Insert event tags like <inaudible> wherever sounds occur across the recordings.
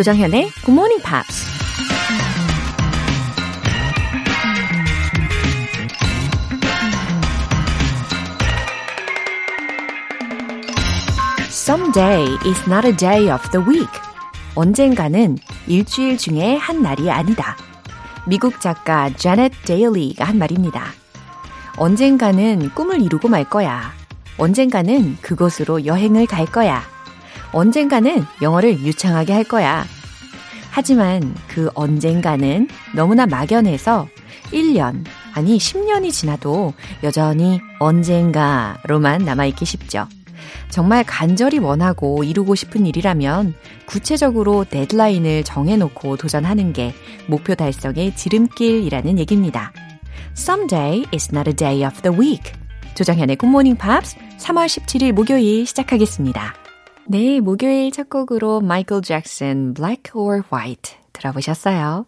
조정현의 Good Morning Pops. Someday is not a day of the week. 언젠가는 일주일 중에 한 날이 아니다. 미국 작가 자넷 데일리가 한 말입니다. 언젠가는 꿈을 이루고 말 거야. 언젠가는 그곳으로 여행을 갈 거야. 언젠가는 영어를 유창하게 할 거야. 하지만 그 언젠가는 너무나 막연해서 1년, 아니 10년이 지나도 여전히 언젠가로만 남아있기 쉽죠. 정말 간절히 원하고 이루고 싶은 일이라면 구체적으로 데드라인을 정해놓고 도전하는 게 목표 달성의 지름길이라는 얘기입니다. Someday is not a day of the week. 조정현의 Good Morning Pops 3월 17일 목요일 시작하겠습니다. 네, 목요일 첫 곡으로 마이클 잭슨 Black or White 들어보셨어요.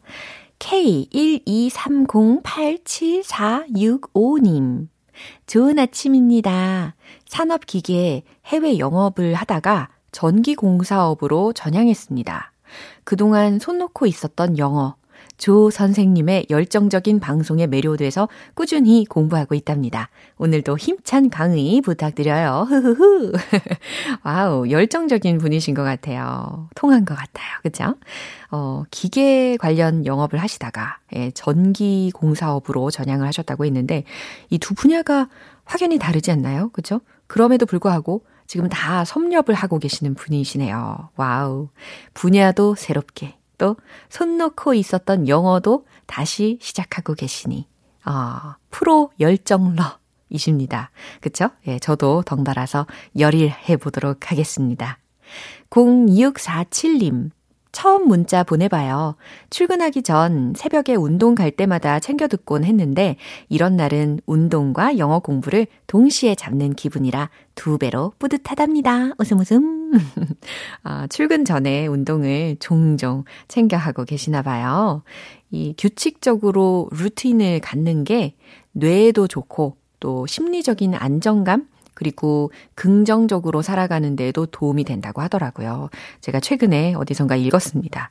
K123087465님. 좋은 아침입니다. 산업기계 해외 영업을 하다가 전기공사업으로 전향했습니다. 그동안 손 놓고 있었던 영어, 조 선생님의 열정적인 방송에 매료돼서 꾸준히 공부하고 있답니다. 오늘도 힘찬 강의 부탁드려요. 흐흐흐. <laughs> 와우, 열정적인 분이신 것 같아요. 통한 것 같아요. 그죠? 어, 기계 관련 영업을 하시다가, 예, 전기 공사업으로 전향을 하셨다고 했는데, 이 두 분야가 확연히 다르지 않나요? 그죠? 그럼에도 불구하고 지금 다 섭렵을 하고 계시는 분이시네요. 와우. 분야도 새롭게, 또손 놓고 있었던 영어도 다시 시작하고 계시니 어, 프로 열정러이십니다. 그쵸? 예, 저도 덩달아서 열일해 보도록 하겠습니다. 0647님, 처음 문자 보내봐요. 출근하기 전 새벽에 운동 갈 때마다 챙겨 듣곤 했는데 이런 날은 운동과 영어 공부를 동시에 잡는 기분이라 두 배로 뿌듯하답니다. 웃음 웃음. <laughs> 아, 출근 전에 운동을 종종 챙겨 하고 계시나 봐요. 이 규칙적으로 루틴을 갖는 게 뇌에도 좋고 또 심리적인 안정감 그리고 긍정적으로 살아가는 데에도 도움이 된다고 하더라고요. 제가 최근에 어디선가 읽었습니다.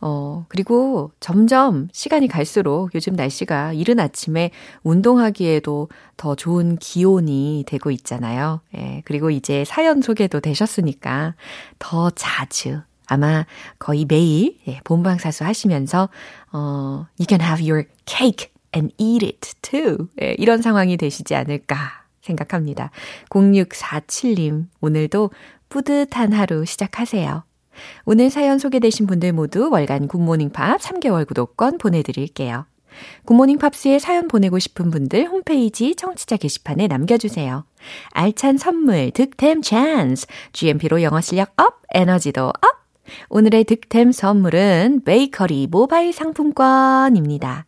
어, 그리고 점점 시간이 갈수록 요즘 날씨가 이른 아침에 운동하기에도 더 좋은 기온이 되고 있잖아요. 예, 그리고 이제 사연 소개도 되셨으니까 더 자주 아마 거의 매일 예, 본방사수 하시면서 어, you can have your cake and eat it too. 예, 이런 상황이 되시지 않을까 생각합니다. 0647님, 오늘도 뿌듯한 하루 시작하세요. 오늘 사연 소개되신 분들 모두 월간 굿모닝 팝 3개월 구독권 보내드릴게요. 굿모닝 팝스에 사연 보내고 싶은 분들 홈페이지 청취자 게시판에 남겨주세요. 알찬 선물 득템 찬스 GMP로 영어 실력 up, 에너지도 up! 오늘의 득템 선물은 베이커리 모바일 상품권입니다.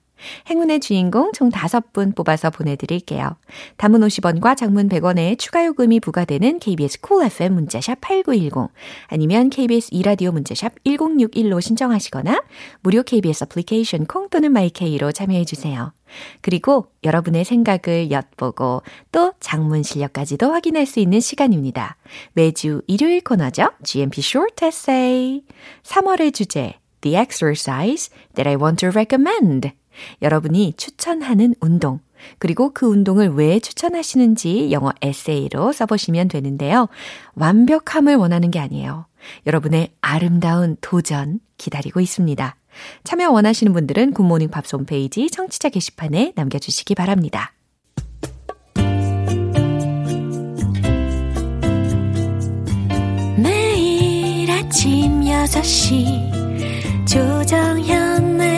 행운의 주인공 총 5분 뽑아서 보내드릴게요. 단문 50원과 장문 100원의 추가 요금이 부과되는 KBS Cool FM 문자샵 8910 아니면 KBS 2라디오 문자샵 1061로 신청하시거나 무료 KBS 애플리케이션 콩 또는 마이케이로 참여해주세요. 그리고 여러분의 생각을 엿보고 또 장문 실력까지도 확인할 수 있는 시간입니다. 매주 일요일 코너죠. GMP Short Essay. 3월의 주제 The exercise that I want to recommend. 여러분이 추천하는 운동, 그리고 그 운동을 왜 추천하시는지 영어 에세이로 써보시면 되는데요. 완벽함을 원하는 게 아니에요. 여러분의 아름다운 도전 기다리고 있습니다. 참여 원하시는 분들은 굿모닝 팝스 홈페이지 청취자 게시판에 남겨주시기 바랍니다. 매일 아침 6시 조정현의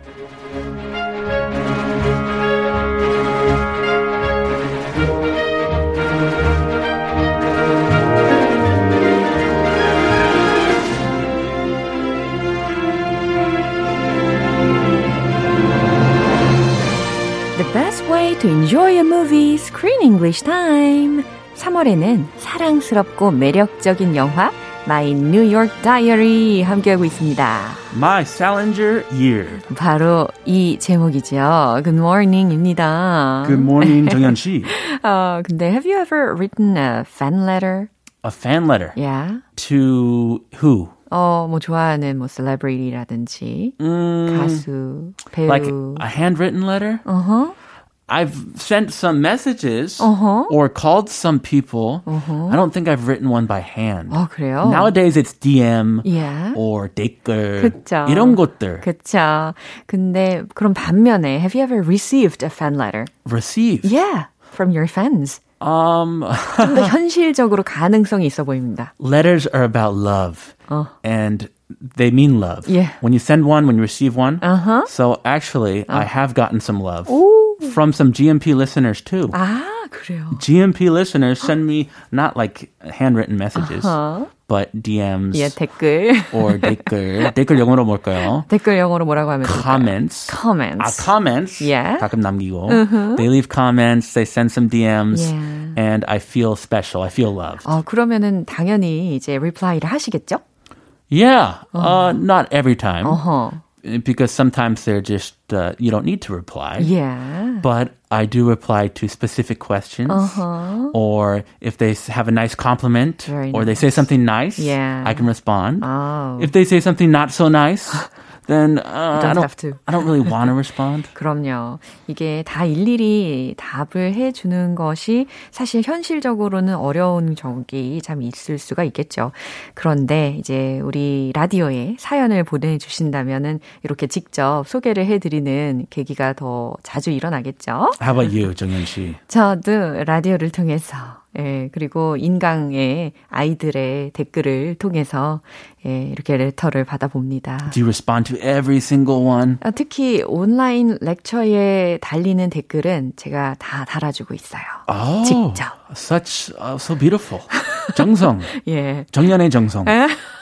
To enjoy a movie, Screen English time. 3월에는 사랑스럽고 매력적인 영화 My New York Diary 함께하고 있습니다. My Salinger Year. 바로 이 제목이죠. Good morning입니다. Good morning, 정연 씨. 어, 근데 have you ever written a fan letter? A fan letter. Yeah. To who? 어, 뭐 좋아하는 뭐 celebrity라든지 Mm, 가수, 배우. like a handwritten letter? uh-huh. I've sent some messages Uh-huh. or called some people. I don't think I've written one by hand. 어, 그래요? Nowadays it's DM Yeah. or 댓글 그쵸. 이런 것들 그쵸. 근데 그럼 반면에 have you ever received a fan letter? receive. Yeah, from your fans. Um, 좀 더 현실적으로 <laughs> 가능성이 있어 보입니다. letters are about love, and they mean love. Yeah. When you send one, when you receive one. Uh-huh. So actually, I have gotten some love 오. from some GMP listeners too. 아, 그래요. GMP listeners send me not like handwritten messages, but DMs 예, 댓글. <laughs> or 댓글. 댓글 영어로 뭘까요? 댓글 영어로 뭐라고 하면 될까요? Comments. comments. 아, comments. Yeah. 가끔 남기고. They leave comments. They send some DMs. Yeah. And I feel special. I feel loved. 어, 그러면은 당연히 이제 reply를 하시겠죠? Yeah. Uh, not every time. 어허. Because sometimes they're just, uh, you don't need to reply. Yeah. But I do reply to specific questions. Or if they have a nice compliment Very or they say something nice, Yeah. I can respond. Oh. If they say something not so nice, <laughs> then uh, I don't don't have to. I don't really want to respond. <laughs> 그럼요. 이게 다 일일이 답을 해 주는 것이 사실 현실적으로는 어려운 적이 참 있을 수가 있겠죠. 그런데 이제 우리 라디오에 사연을 보내 주신다면은 이렇게 직접 소개를 해 드리는 계기가 더 자주 일어나겠죠. How about you, 정현 씨? 저도 라디오를 통해서 예, 그리고 인강의 아이들의 댓글을 통해서 예, 이렇게 레터를 받아봅니다. Do you respond to every single one? 아, 특히 온라인 렉처에 달리는 댓글은 제가 다 달아주고 있어요. Oh, 직접. such uh, so beautiful. 정성, <laughs> 예. 정연의 정성.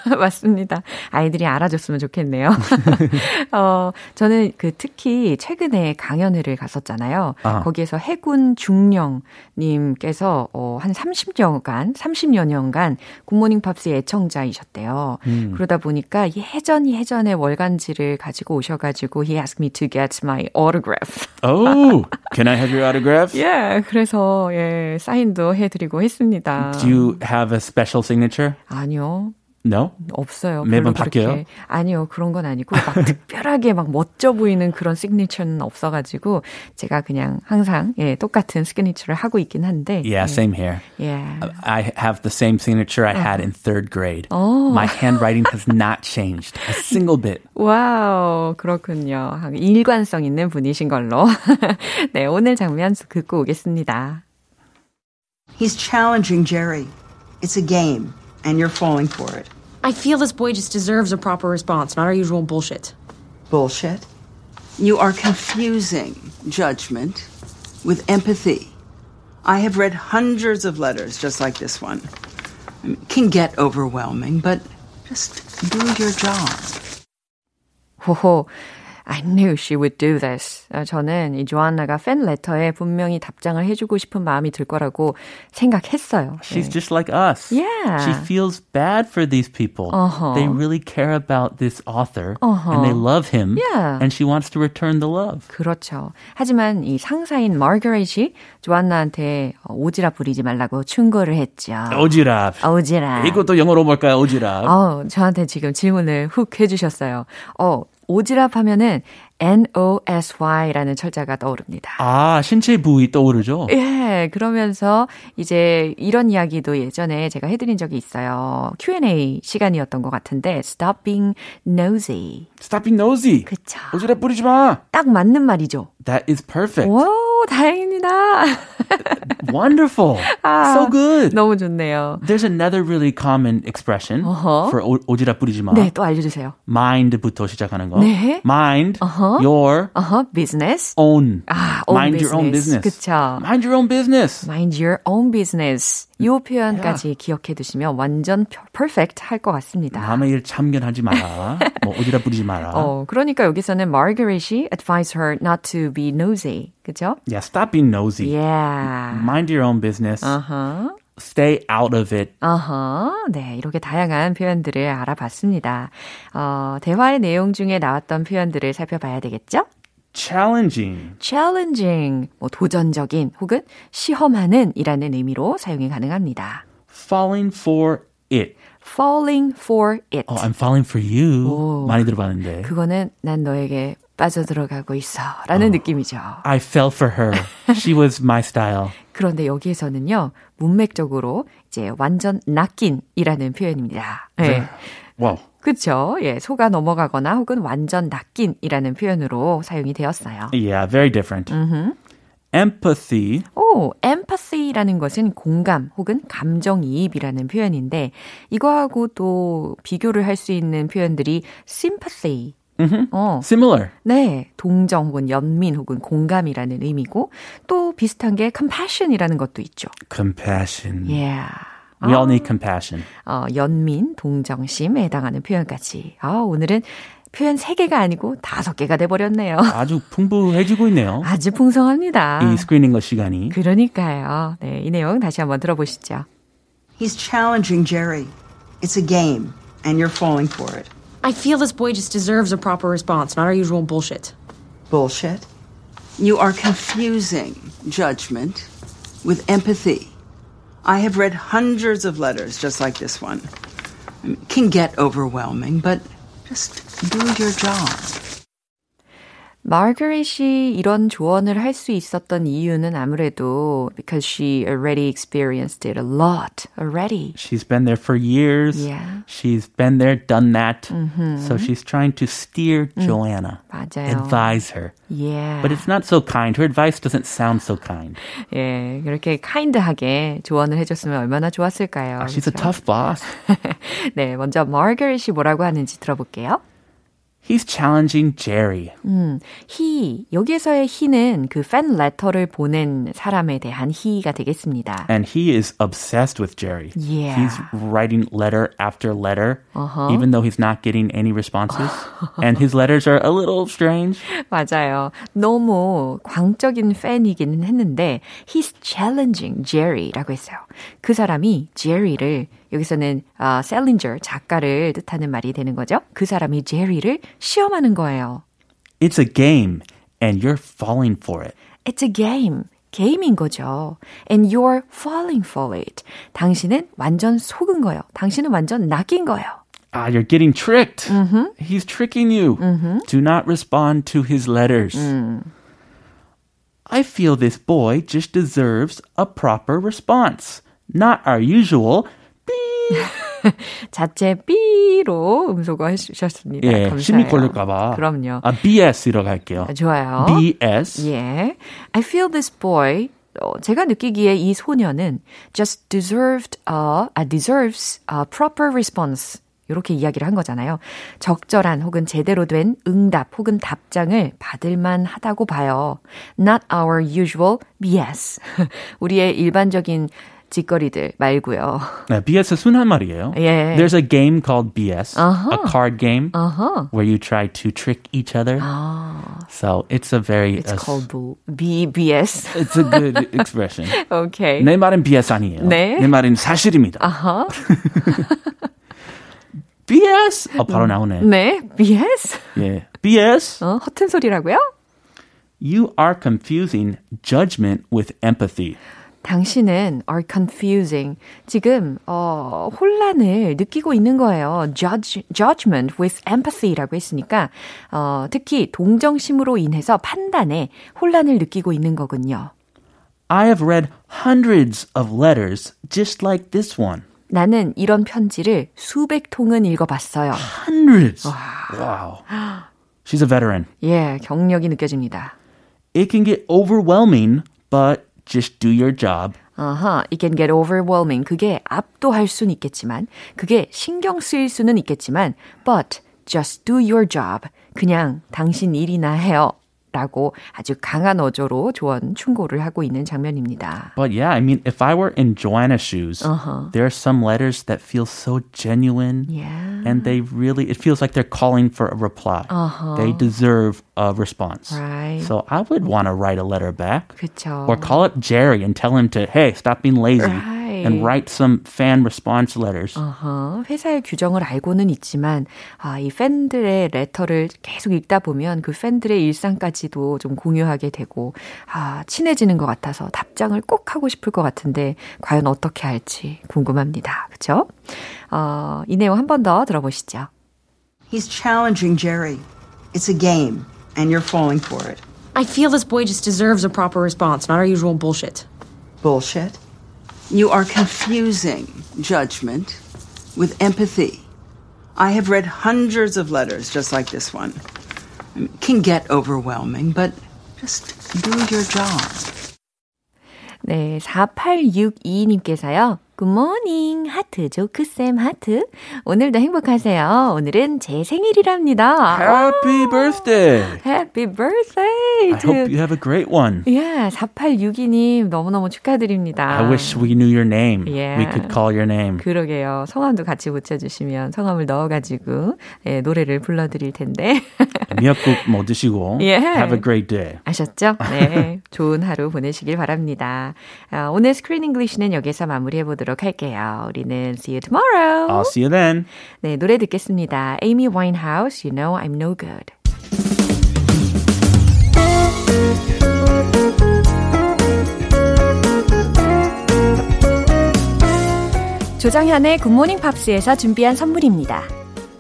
<laughs> 맞습니다. 아이들이 알아줬으면 좋겠네요. <laughs> 어, 저는 그 특히 최근에 강연회를 갔었잖아요. 아. 거기에서 해군 중령님께서 어, 한 30년간, 30여 년간 굿모닝 팝스의 애청자이셨대요. 그러다 보니까 예전 예전에 월간지를 가지고 오셔가지고 he asked me to get my autograph. Oh, <laughs> can I have your autograph? 예, 그래서 예, 사인도 해드리고 했습니다. Do you have a special signature? 아니요. No. 없어요. 매번. 바뀌어요? 아니요, 그런 건 아니고 막 특별하게 막 멋져 보이는 그런 시그니처는 없어가지고 제가 그냥 항상 예 똑같은 시그니처를 하고 있긴 한데. Yeah, same here. 예. I have the same signature I had in third grade. My handwriting has not changed a single bit. 와우, 그렇군요. 일관성 있는 분이신 걸로. 네, 오늘 장면 듣고 오겠습니다. He's challenging Jerry. It's a game, and you're falling for it. I feel this boy just deserves a proper response, not our usual bullshit. Bullshit. You are confusing judgment with empathy. I have read hundreds of letters just like this one. I mean, it can get overwhelming, but just do your job. 호호. I knew she would do this. 아, 저는 이 조안나가 팬 레터에 분명히 답장을 해주고 싶은 마음이 들 거라고 생각했어요. She's just like us. Yeah. She feels bad for these people. Uh-huh. They really care about this author and they love him. Yeah. And she wants to return the love. 그렇죠. 하지만 이 상사인 마거릿이 조안나한테 오지랖 부리지 말라고 충고를 했죠. 오지랖. 오지랖. 이것도 영어로 뭘까요? 오지랖. 어, 저한테 지금 질문을 훅 해주셨어요. 어, 오지랖 하면은 N-O-S-Y라는 철자가 떠오릅니다. 아, 신체 부위 떠오르죠? 예, 그러면서 이제 이런 이야기도 예전에 제가 해드린 적이 있어요. Q&A 시간이었던 것 같은데, stop being nosy. Stop being nosy. 그쵸. 오지랖 부리지 마. 딱 맞는 말이죠. That is perfect. 오, 다행입니다. <laughs> Wonderful. so good. 너무 좋네요. There's another really common expression 어허. for 오, 오지랖 부리지 마. 네, 또 알려주세요. mind부터 시작하는 거. 네. mind your 어허, business. own. 아, own mind your own business. business. 그쵸. Mind your own business. Mind your own business. 이 표현까지 yeah. 기억해 두시면 완전 perfect 할것 같습니다. 남의 일 참견하지 마라. 뭐 어디다 뿌리지 마라. 어, 그러니까 여기서는 Margaret이 advise her not to be nosy. 그죠? Yeah, stop being nosy. Yeah. Mind your own business. Uh-huh. stay out of it. 어허, uh-huh. 네, 이렇게 다양한 표현들을 알아봤습니다. 어, 대화의 내용 중에 나왔던 표현들을 살펴봐야 되겠죠? Challenging. challenging, 뭐 도전적인 혹은 시험하는 이라는 의미로 사용이 가능합니다. falling for it. falling for it. Oh, I'm falling for you. 오, 많이 들어봤는데. 그거는 난 너에게 빠져들어가고 있어. 라는 어, 느낌이죠. I fell for her. She was my style. 그런데 여기에서는요, 문맥적으로 이제 완전 낚임이라는 표현입니다. 네. 와우. 그렇죠. 예, 속아 넘어가거나 혹은 완전 낚임이라는 표현으로 사용이 되었어요. Yeah, very different. Mm-hmm. empathy. 오, empathy라는 것은 공감 혹은 감정이입이라는 표현인데 이거하고 또 비교를 할 수 있는 표현들이 sympathy. Mm-hmm. 어. Similar. 네, 동정 혹은 연민 혹은 공감이라는 의미고 또 비슷한 게 compassion이라는 것도 있죠. compassion. Yeah. We all need compassion. 어, 연민, 동정심에 해당하는 표현까지. 아, 오늘은 표현 3개가 아니고 5개가 돼버렸네요. 아주 <laughs> 풍부해지고 있네요. 아주 풍성합니다. 이 스크리닝 것 시간이. 그러니까요. 네, 이 내용 다시 한번 들어보시죠. He's challenging Jerry. It's a game, and you're falling for it. I feel this boy just deserves a proper response, not our usual bullshit. Bullshit? You are confusing judgment with empathy. I have read hundreds of letters just like this one. It can get overwhelming, but just do your job. 마거릿이 이런 조언을 할 수 있었던 이유는 아무래도 because she already experienced it a lot already. She's been there for years. Yeah. She's been there, done that. Mm-hmm. So she's trying to steer mm. Joanna. 맞아요. Advise her. Yeah. But it's not so kind. Her advice doesn't sound so kind. 예, 그렇게 kind하게 조언을 해줬으면 얼마나 좋았을까요? Ah, she's 그렇죠? a tough boss. <laughs> 네, 먼저 마거릿이 뭐라고 하는지 들어볼게요. He's challenging Jerry. 음, he 여기에서의 he는 그 fan letter를 보낸 사람에 대한 he가 되겠습니다. And he is obsessed with Jerry. Yeah. He's writing letter after letter, uh-huh. even though he's not getting any responses. <laughs> and his letters are a little strange. 맞아요. 너무 광적인 팬이기는 했는데 he's challenging Jerry라고 했어요. 그 사람이 Jerry를 여기서는 아, 셀린저 작가를 뜻하는 말이 되는 거죠. 그 사람이 제리를 시험하는 거예요. It's a game and you're falling for it. It's a game. 게임인 거죠. And you're falling for it. 당신은 완전 속은 거예요. 당신은 완전 낚인 거예요. Ah, you're getting tricked. Mm-hmm. He's tricking you. Mm-hmm. Do not respond to his letters. Mm. I feel this boy just deserves a proper response. Not our usual 자체 B로 음소거 해주셨습니다. 예, 감사해요. 심이 걸릴까봐. 그럼요. 아, BS로 갈게요. 아, 좋아요. BS. 예. I feel this boy. 어, 제가 느끼기에 이 소녀는 just deserved a, a deserves a proper response. 이렇게 이야기를 한 거잖아요. 적절한 혹은 제대로 된 응답 혹은 답장을 받을만 하다고 봐요. Not our usual BS. <laughs> 우리의 일반적인 짓거리들 말고요. 네, BS 순한 말이에요. 예. There's a game called BS, uh-huh. a card game uh-huh. where you try to trick each other. 아. So it's a very It's uh, called BBS. It's a good expression. <laughs> okay. 내 말은 BS 아니에요. 네. 내 말은 사실입니다. 아하. <laughs> BS. 어, 바로 나오네. 네, BS. 예. BS. 어, 허튼 소리라고요? You are confusing judgment with empathy. 당신은 are confusing. 지금 어, 혼란을 느끼고 있는 거예요. Judge, judgment with empathy라고 했으니까 어, 특히 동정심으로 인해서 판단에 혼란을 느끼고 있는 거군요. I have read hundreds of letters just like this one. 나는 이런 편지를 수백 통은 읽어봤어요. Hundreds. Wow. She's a veteran. 예, 경력이 느껴집니다. It can get overwhelming, but just do your job. 아하, it can get overwhelming. 그게 압도할 수는 있겠지만, 그게 신경 쓰일 수는 있겠지만, but just do your job. 그냥 당신 일이나 해요. 라고 아주 강한 어조로 조언, 충고를 하고 있는 장면입니다. But yeah, I mean, if I were in Joanna's shoes, uh-huh. there are some letters that feel so genuine. Yeah. And they really, it feels like they're calling for a reply. Uh-huh. They deserve a response. Right. So I would want to write a letter back. 그쵸. Or call up Jerry and tell him to, hey, stop being lazy. Right. And write some fan response letters. Uh-huh. 회사의 규정을 알고는 있지만 아, 이 팬들의 레터를 계속 읽다 보면 그 팬들의 일상까지도 좀 공유하게 되고 아, 친해지는 것 같아서 답장을 꼭 하고 싶을 것 같은데 과연 어떻게 할지 궁금합니다. 그렇죠? 어, 이 내용 한 번 더 들어보시죠. He's challenging Jerry. It's a game, and you're falling for it. I feel this boy just deserves a proper response, not our usual bullshit. Bullshit? You are confusing judgment with empathy. I have read hundreds of letters just like this one. It can get overwhelming, but just do your job. 네, 4862님께서요. 굿모닝 하트 조크쌤 하트 오늘도 행복하세요. 오늘은 제 생일이랍니다. Happy birthday! Happy birthday! I hope you have a great one. Yeah, 4862님 너무너무 축하드립니다. I wish we knew your name. Yeah. We could call your name. 그러게요. 성함도 같이 붙여주시면 성함을 넣어가지고 예, 노래를 불러드릴 텐데. 미역국 뭐 드시고 Yeah. <laughs> have a great day. 아셨죠? 네. <laughs> 좋은 하루 보내시길 바랍니다. 아, 오늘 스크린 잉글리시는 여기서 마무리해 보도록 할게요. 우리는 see you tomorrow. I'll see you then. 네, 노래 듣겠습니다. Amy Winehouse, You Know I'm No Good. 조정현의 굿모닝 팝스에서 준비한 선물입니다.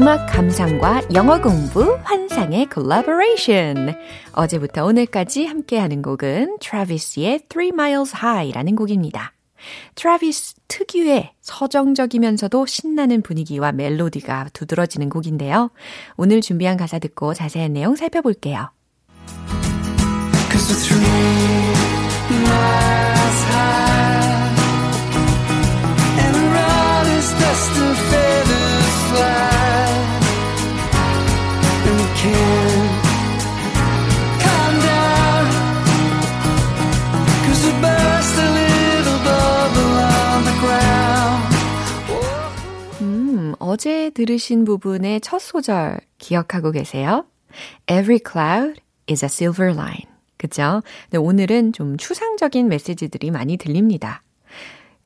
음악 감상과 영어 공부 환상의 콜라보레이션. 어제부터 오늘까지 함께하는 곡은 트래비스의 Three Miles High라는 곡입니다. 트래비스 특유의 서정적이면서도 신나는 분위기와 멜로디가 두드러지는 곡인데요. 오늘 준비한 가사 듣고 자세한 내용 살펴볼게요. 어제 들으신 부분의 첫 소절 기억하고 계세요? Every cloud is a silver line. 그죠? 근데 오늘은 좀 추상적인 메시지들이 많이 들립니다.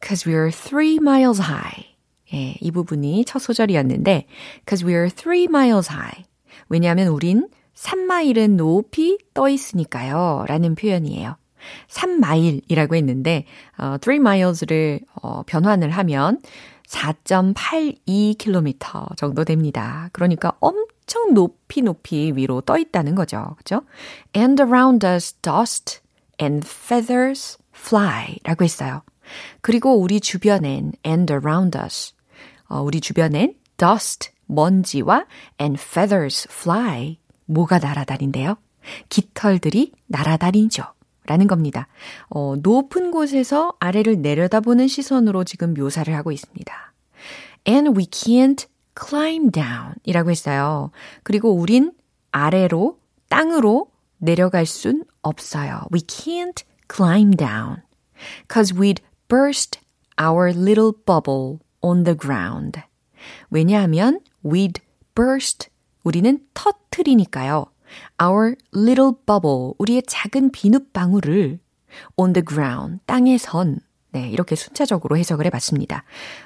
Cause we're three miles high. 예, 이 부분이 첫 소절이었는데, Cause we're three miles high. 왜냐하면 우린 3마일은 높이 떠 있으니까요. 라는 표현이에요. 3마일이라고 했는데, 어, 3 miles를 어, 변환을 하면 4.82km 정도 됩니다. 그러니까 엄청 높이 높이 위로 떠 있다는 거죠. 그죠? And around us dust and feathers fly 라고 했어요. 그리고 우리 주변엔 and around us 어, 우리 주변엔 dust 먼지와 and feathers fly 뭐가 날아다닌대요? 깃털들이 날아다니죠. 라는 겁니다. 어, 높은 곳에서 아래를 내려다보는 시선으로 지금 묘사를 하고 있습니다. And we can't climb down 이라고 했어요. 그리고 우린 아래로, 땅으로 내려갈 순 없어요. We can't climb down. Cause we'd burst our little bubble on the ground. 왜냐하면 we'd burst. 우리는 터트리니까요. Our little bubble, 우리의 작은 비눗방울을 on the ground, 땅에 선. 네, 이렇게 순차적으로 해석을 해봤습니다.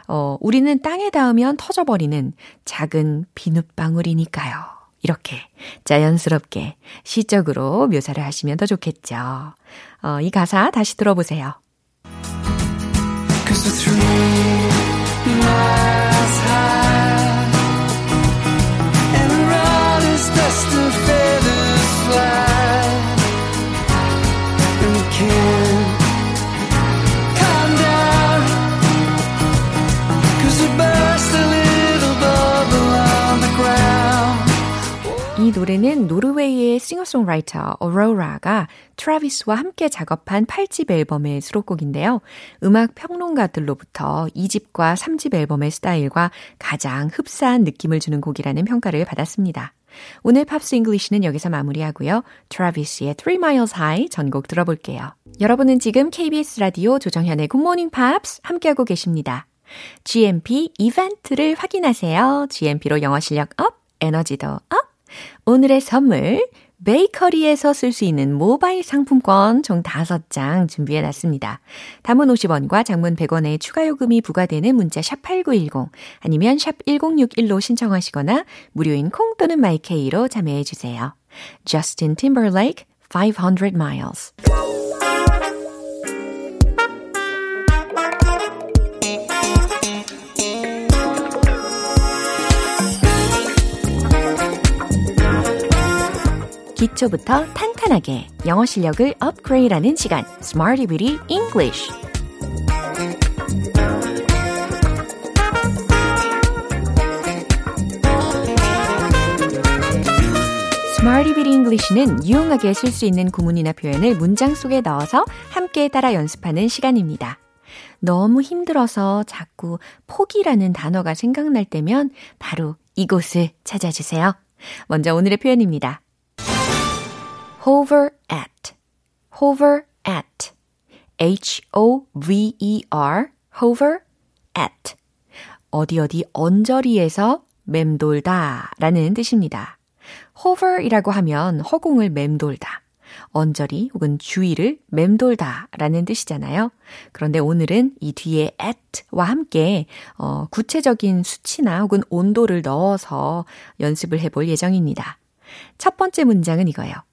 어, 우리는 땅에 닿으면 터져버리는 작은 비눗방울이니까요. 이렇게 자연스럽게 시적으로 묘사를 하시면 더 좋겠죠. 어, 이 가사 다시 들어보세요. 노래는 노르웨이의 싱어송라이터 오로라가 트라비스와 함께 작업한 8집 앨범의 수록곡인데요. 음악 평론가들로부터 2집과 3집 앨범의 스타일과 가장 흡사한 느낌을 주는 곡이라는 평가를 받았습니다. 오늘 Pops English는 여기서 마무리하고요. 트라비스의 Three Miles High 전곡 들어볼게요. 여러분은 지금 KBS 라디오 조정현의 Morning Pops 함께하고 계십니다. GMP 이벤트를 확인하세요. GMP로 영어 실력 up, 에너지도 up! 오늘의 선물, 베이커리에서 쓸 수 있는 모바일 상품권 총 5장 준비해 놨습니다. 단문 50원과 장문 100원의 추가 요금이 부과되는 문자 샵 8910 아니면 샵 1061로 신청하시거나 무료인 콩 또는 마이케이로 참여해 주세요. Justin Timberlake 500 miles. 기초부터 탄탄하게 영어 실력을 업그레이드하는 시간 Smarty Beauty English Beauty English는 유용하게 쓸 수 있는 구문이나 표현을 문장 속에 넣어서 함께 따라 연습하는 시간입니다. 너무 힘들어서 자꾸 포기라는 단어가 생각날 때면 바로 이곳을 찾아주세요. 먼저 오늘의 표현입니다. Hover at, hover at, H-O-V-E-R, hover at. 어디 어디 언저리에서 맴돌다 라는 뜻입니다. hover이라고 하면 허공을 맴돌다. 언저리 혹은 주위를 맴돌다 라는 뜻이잖아요. 그런데 오늘은 이 뒤에 at와 함께 어, 구체적인 수치나 혹은 온도를 넣어서 연습을 해볼 예정입니다. 첫 번째 문장은 이거예요.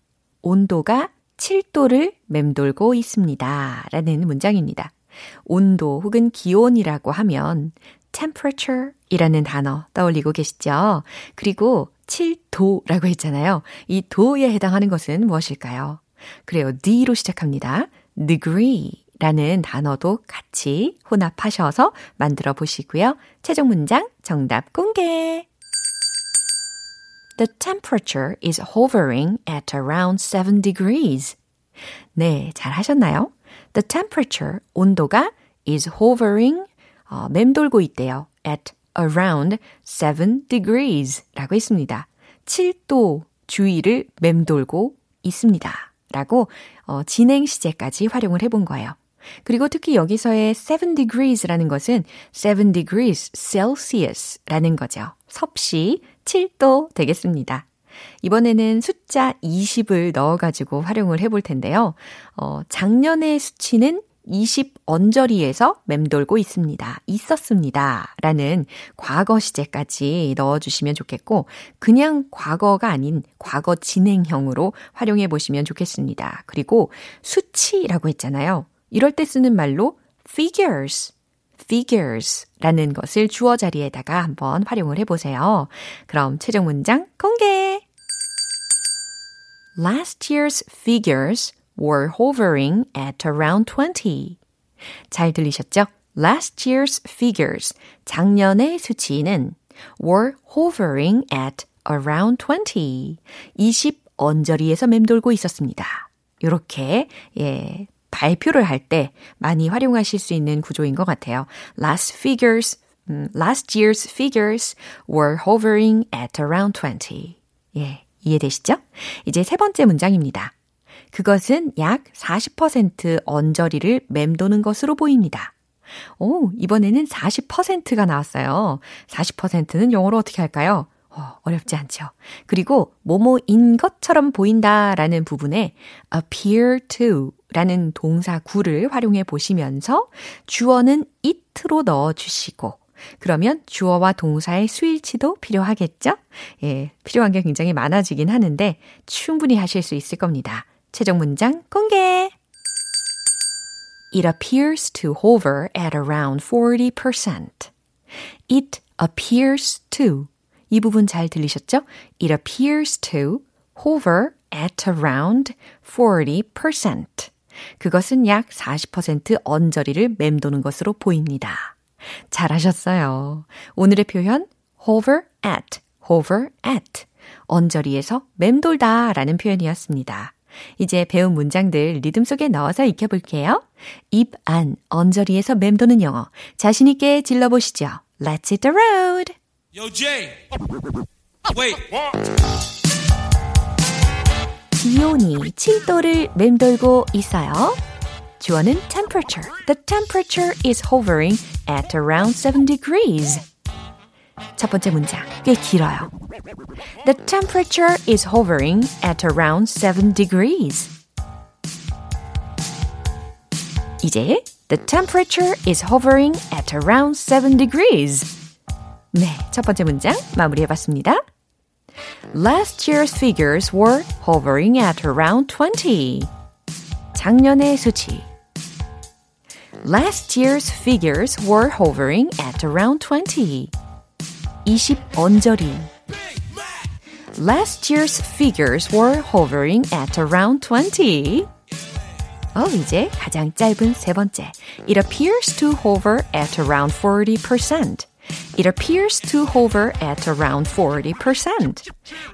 온도가 7도를 맴돌고 있습니다. 라는 문장입니다. 온도 혹은 기온이라고 하면 temperature 이라는 단어 떠올리고 계시죠? 그리고 7도라고 했잖아요. 이 도에 해당하는 것은 무엇일까요? 그래요. D로 시작합니다. degree 라는 단어도 같이 혼합하셔서 만들어 보시고요. 최종 문장 정답 공개! The temperature is hovering at around 7 degrees. 네, 잘 하셨나요? The temperature, 온도가 is hovering, 어, 맴돌고 있대요. at around 7 degrees 라고 했습니다. 7도 주위를 맴돌고 있습니다. 라고 어, 진행 시제까지 활용을 해본 거예요. 그리고 특히 여기서의 7 degrees라는 것은 7 degrees Celsius라는 거죠. 섭씨 7도 되겠습니다. 이번에는 숫자 20을 넣어가지고 활용을 해볼 텐데요. 어, 작년의 수치는 20 언저리에서 맴돌고 있습니다. 있었습니다. 라는 과거 시제까지 넣어주시면 좋겠고, 그냥 과거가 아닌 과거 진행형으로 활용해 보시면 좋겠습니다. 그리고 수치라고 했잖아요. 이럴 때 쓰는 말로 figures, figures 라는 것을 주어 자리에다가 한번 활용을 해보세요. 그럼 최종 문장 공개! Last year's figures were hovering at around 20. 잘 들리셨죠? Last year's figures, 작년의 수치는 were hovering at around 20. 20 언저리에서 맴돌고 있었습니다. 이렇게 예, 발표를 할 때 많이 활용하실 수 있는 구조인 것 같아요. Last figures, um, last year's figures were hovering at around 20. 예, 이해되시죠? 이제 세 번째 문장입니다. 그것은 약 40% 언저리를 맴도는 것으로 보입니다. 오, 이번에는 40%가 나왔어요. 40%는 영어로 어떻게 할까요? 어, 어렵지 않죠. 그리고 뭐뭐인 것처럼 보인다라는 부분에 appear to 라는 동사 구를 활용해 보시면서 주어는 it로 넣어 주시고 그러면 주어와 동사의 수일치도 필요하겠죠? 예, 필요한 게 굉장히 많아지긴 하는데 충분히 하실 수 있을 겁니다. 최종 문장 공개! It appears to hover at around 40%. It appears to. 이 부분 잘 들리셨죠? It appears to hover at around 40%. 그것은 약 40% 언저리를 맴도는 것으로 보입니다. 잘하셨어요. 오늘의 표현 hover at, hover at. 언저리에서 맴돌다 라는 표현이었습니다. 이제 배운 문장들 리듬 속에 넣어서 익혀볼게요. 입 안, 언저리에서 맴도는 영어. 자신있게 질러보시죠. Let's hit the road! Yo, Jay! Wait! 기온이 7도를 맴돌고 있어요. 주어는 temperature. The temperature is hovering at around 7 degrees. 첫 번째 문장 꽤 길어요. The temperature is hovering at around 7 degrees. 이제 The temperature is hovering at around 7 degrees. 네, 첫 번째 문장 마무리해봤습니다. Last year's figures were hovering at around 20. 작년의 수치. Last year's figures were hovering at around 20. 20 언저리. Last year's figures were hovering at around 20. 어, 이제 가장 짧은 세 번째. It appears to hover at around 40%. It appears to hover at around 40%.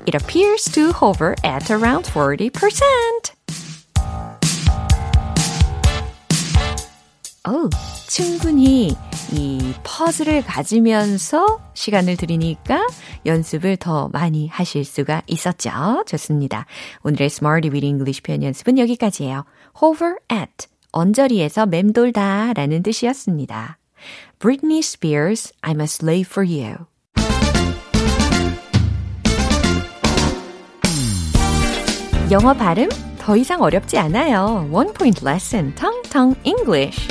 It appears to hover at around 40%. 어, 충분히 이 퍼즐을 가지면서 시간을 들이니까 연습을 더 많이 하실 수가 있었죠. 좋습니다. 오늘의 Smarty with English 표현 연습은 여기까지예요. hover at, 언저리에서 맴돌다 라는 뜻이었습니다. Britney Spears, I'm a slave for you. 영어 발음 더 이상 어렵지 않아요. One point lesson, 통통 English.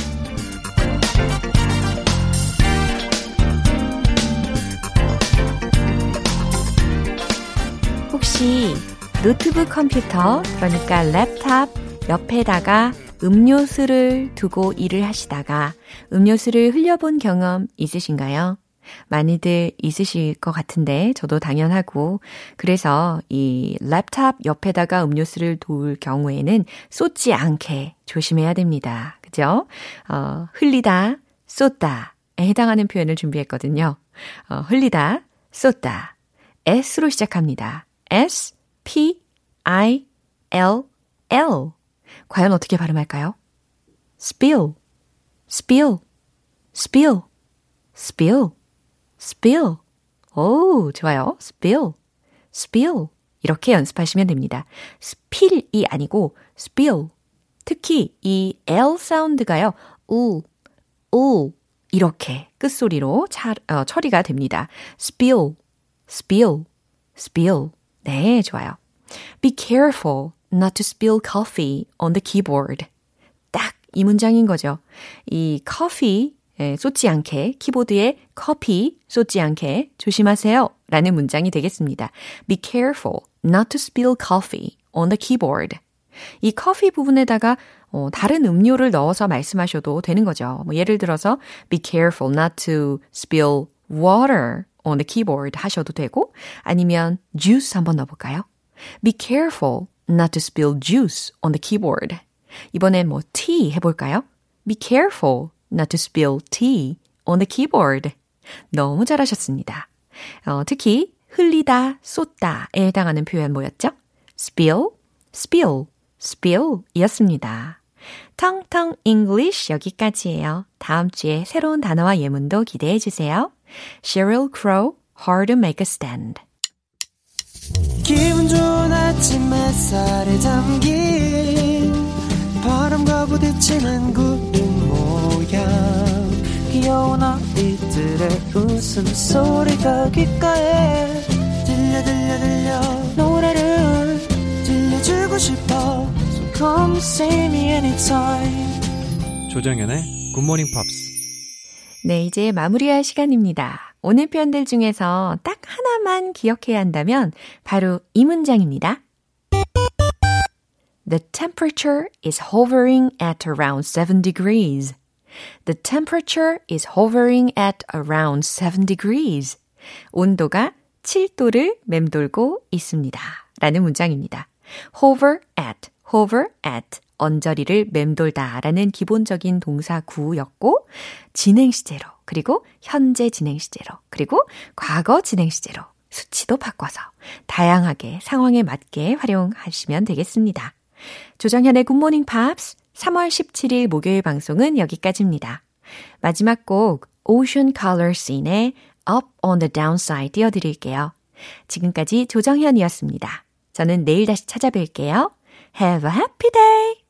혹시 노트북 컴퓨터, 그러니까 랩탑 옆에다가 음료수를 두고 일을 하시다가 음료수를 흘려본 경험 있으신가요? 많이들 있으실 것 같은데 저도 당연하고 그래서 이 랩탑 옆에다가 음료수를 둘 경우에는 쏟지 않게 조심해야 됩니다. 그죠? 어, 흘리다, 쏟다 에 해당하는 표현을 준비했거든요. 어, 흘리다, 쏟다. S로 시작합니다. S, P, I, L, L. 과연 어떻게 발음할까요? spill, spill, spill, spill, spill. 오, 좋아요. spill, spill. 이렇게 연습하시면 됩니다. spill이 아니고 spill. 특히 이 L 사운드가요. 우, 우 이렇게 끝소리로 차, 어, 처리가 됩니다. spill, spill, spill. 네, 좋아요. Be careful not to spill coffee on the keyboard. 딱 이 문장인 거죠. 이 coffee 예, 쏟지 않게 키보드에 커피 쏟지 않게 조심하세요 라는 문장이 되겠습니다. Be careful not to spill coffee on the keyboard. 이 커피 부분에다가 어, 다른 음료를 넣어서 말씀하셔도 되는 거죠. 뭐 예를 들어서 be careful not to spill water on the keyboard 하셔도 되고 아니면 juice 한번 넣어볼까요? Be careful not to spill juice on the keyboard. 이번엔 뭐 tea 해볼까요? Be careful not to spill tea on the keyboard. 너무 잘하셨습니다. 어, 특히 흘리다, 쏟다에 해당하는 표현 뭐였죠? spill, spill, spill 이었습니다. 텅텅 English 여기까지예요. 다음 주에 새로운 단어와 예문도 기대해 주세요. Sheryl Crow, Hard to Make a Stand. 기분 좋은 아침 햇살에 담긴 바람과 부딪히는 구름 모양. 귀여운 아이들의 웃음소리가 귓가에 들려 들려 들려. 노래를 들려주고 싶어. So come see me anytime. 조정연의 굿모닝 팝스 네, 이제 마무리할 시간입니다. 오늘 표현들 중에서 딱 하나만 기억해야 한다면 바로 이 문장입니다. The temperature is hovering at around 7 degrees. The temperature is hovering at around 7 degrees. 온도가 7도를 맴돌고 있습니다. 라는 문장입니다. hover at, hover at, 언저리를 맴돌다 라는 기본적인 동사 구였고, 진행 시제로, 그리고 현재 진행 시제로, 그리고 과거 진행 시제로 수치도 바꿔서 다양하게 상황에 맞게 활용하시면 되겠습니다. 조정현의 굿모닝 팝스 3월 17일 목요일 방송은 여기까지입니다. 마지막 곡 Ocean Color Scene의 Up on the Downside 띄워드릴게요. 지금까지 조정현이었습니다. 저는 내일 다시 찾아뵐게요. Have a happy day!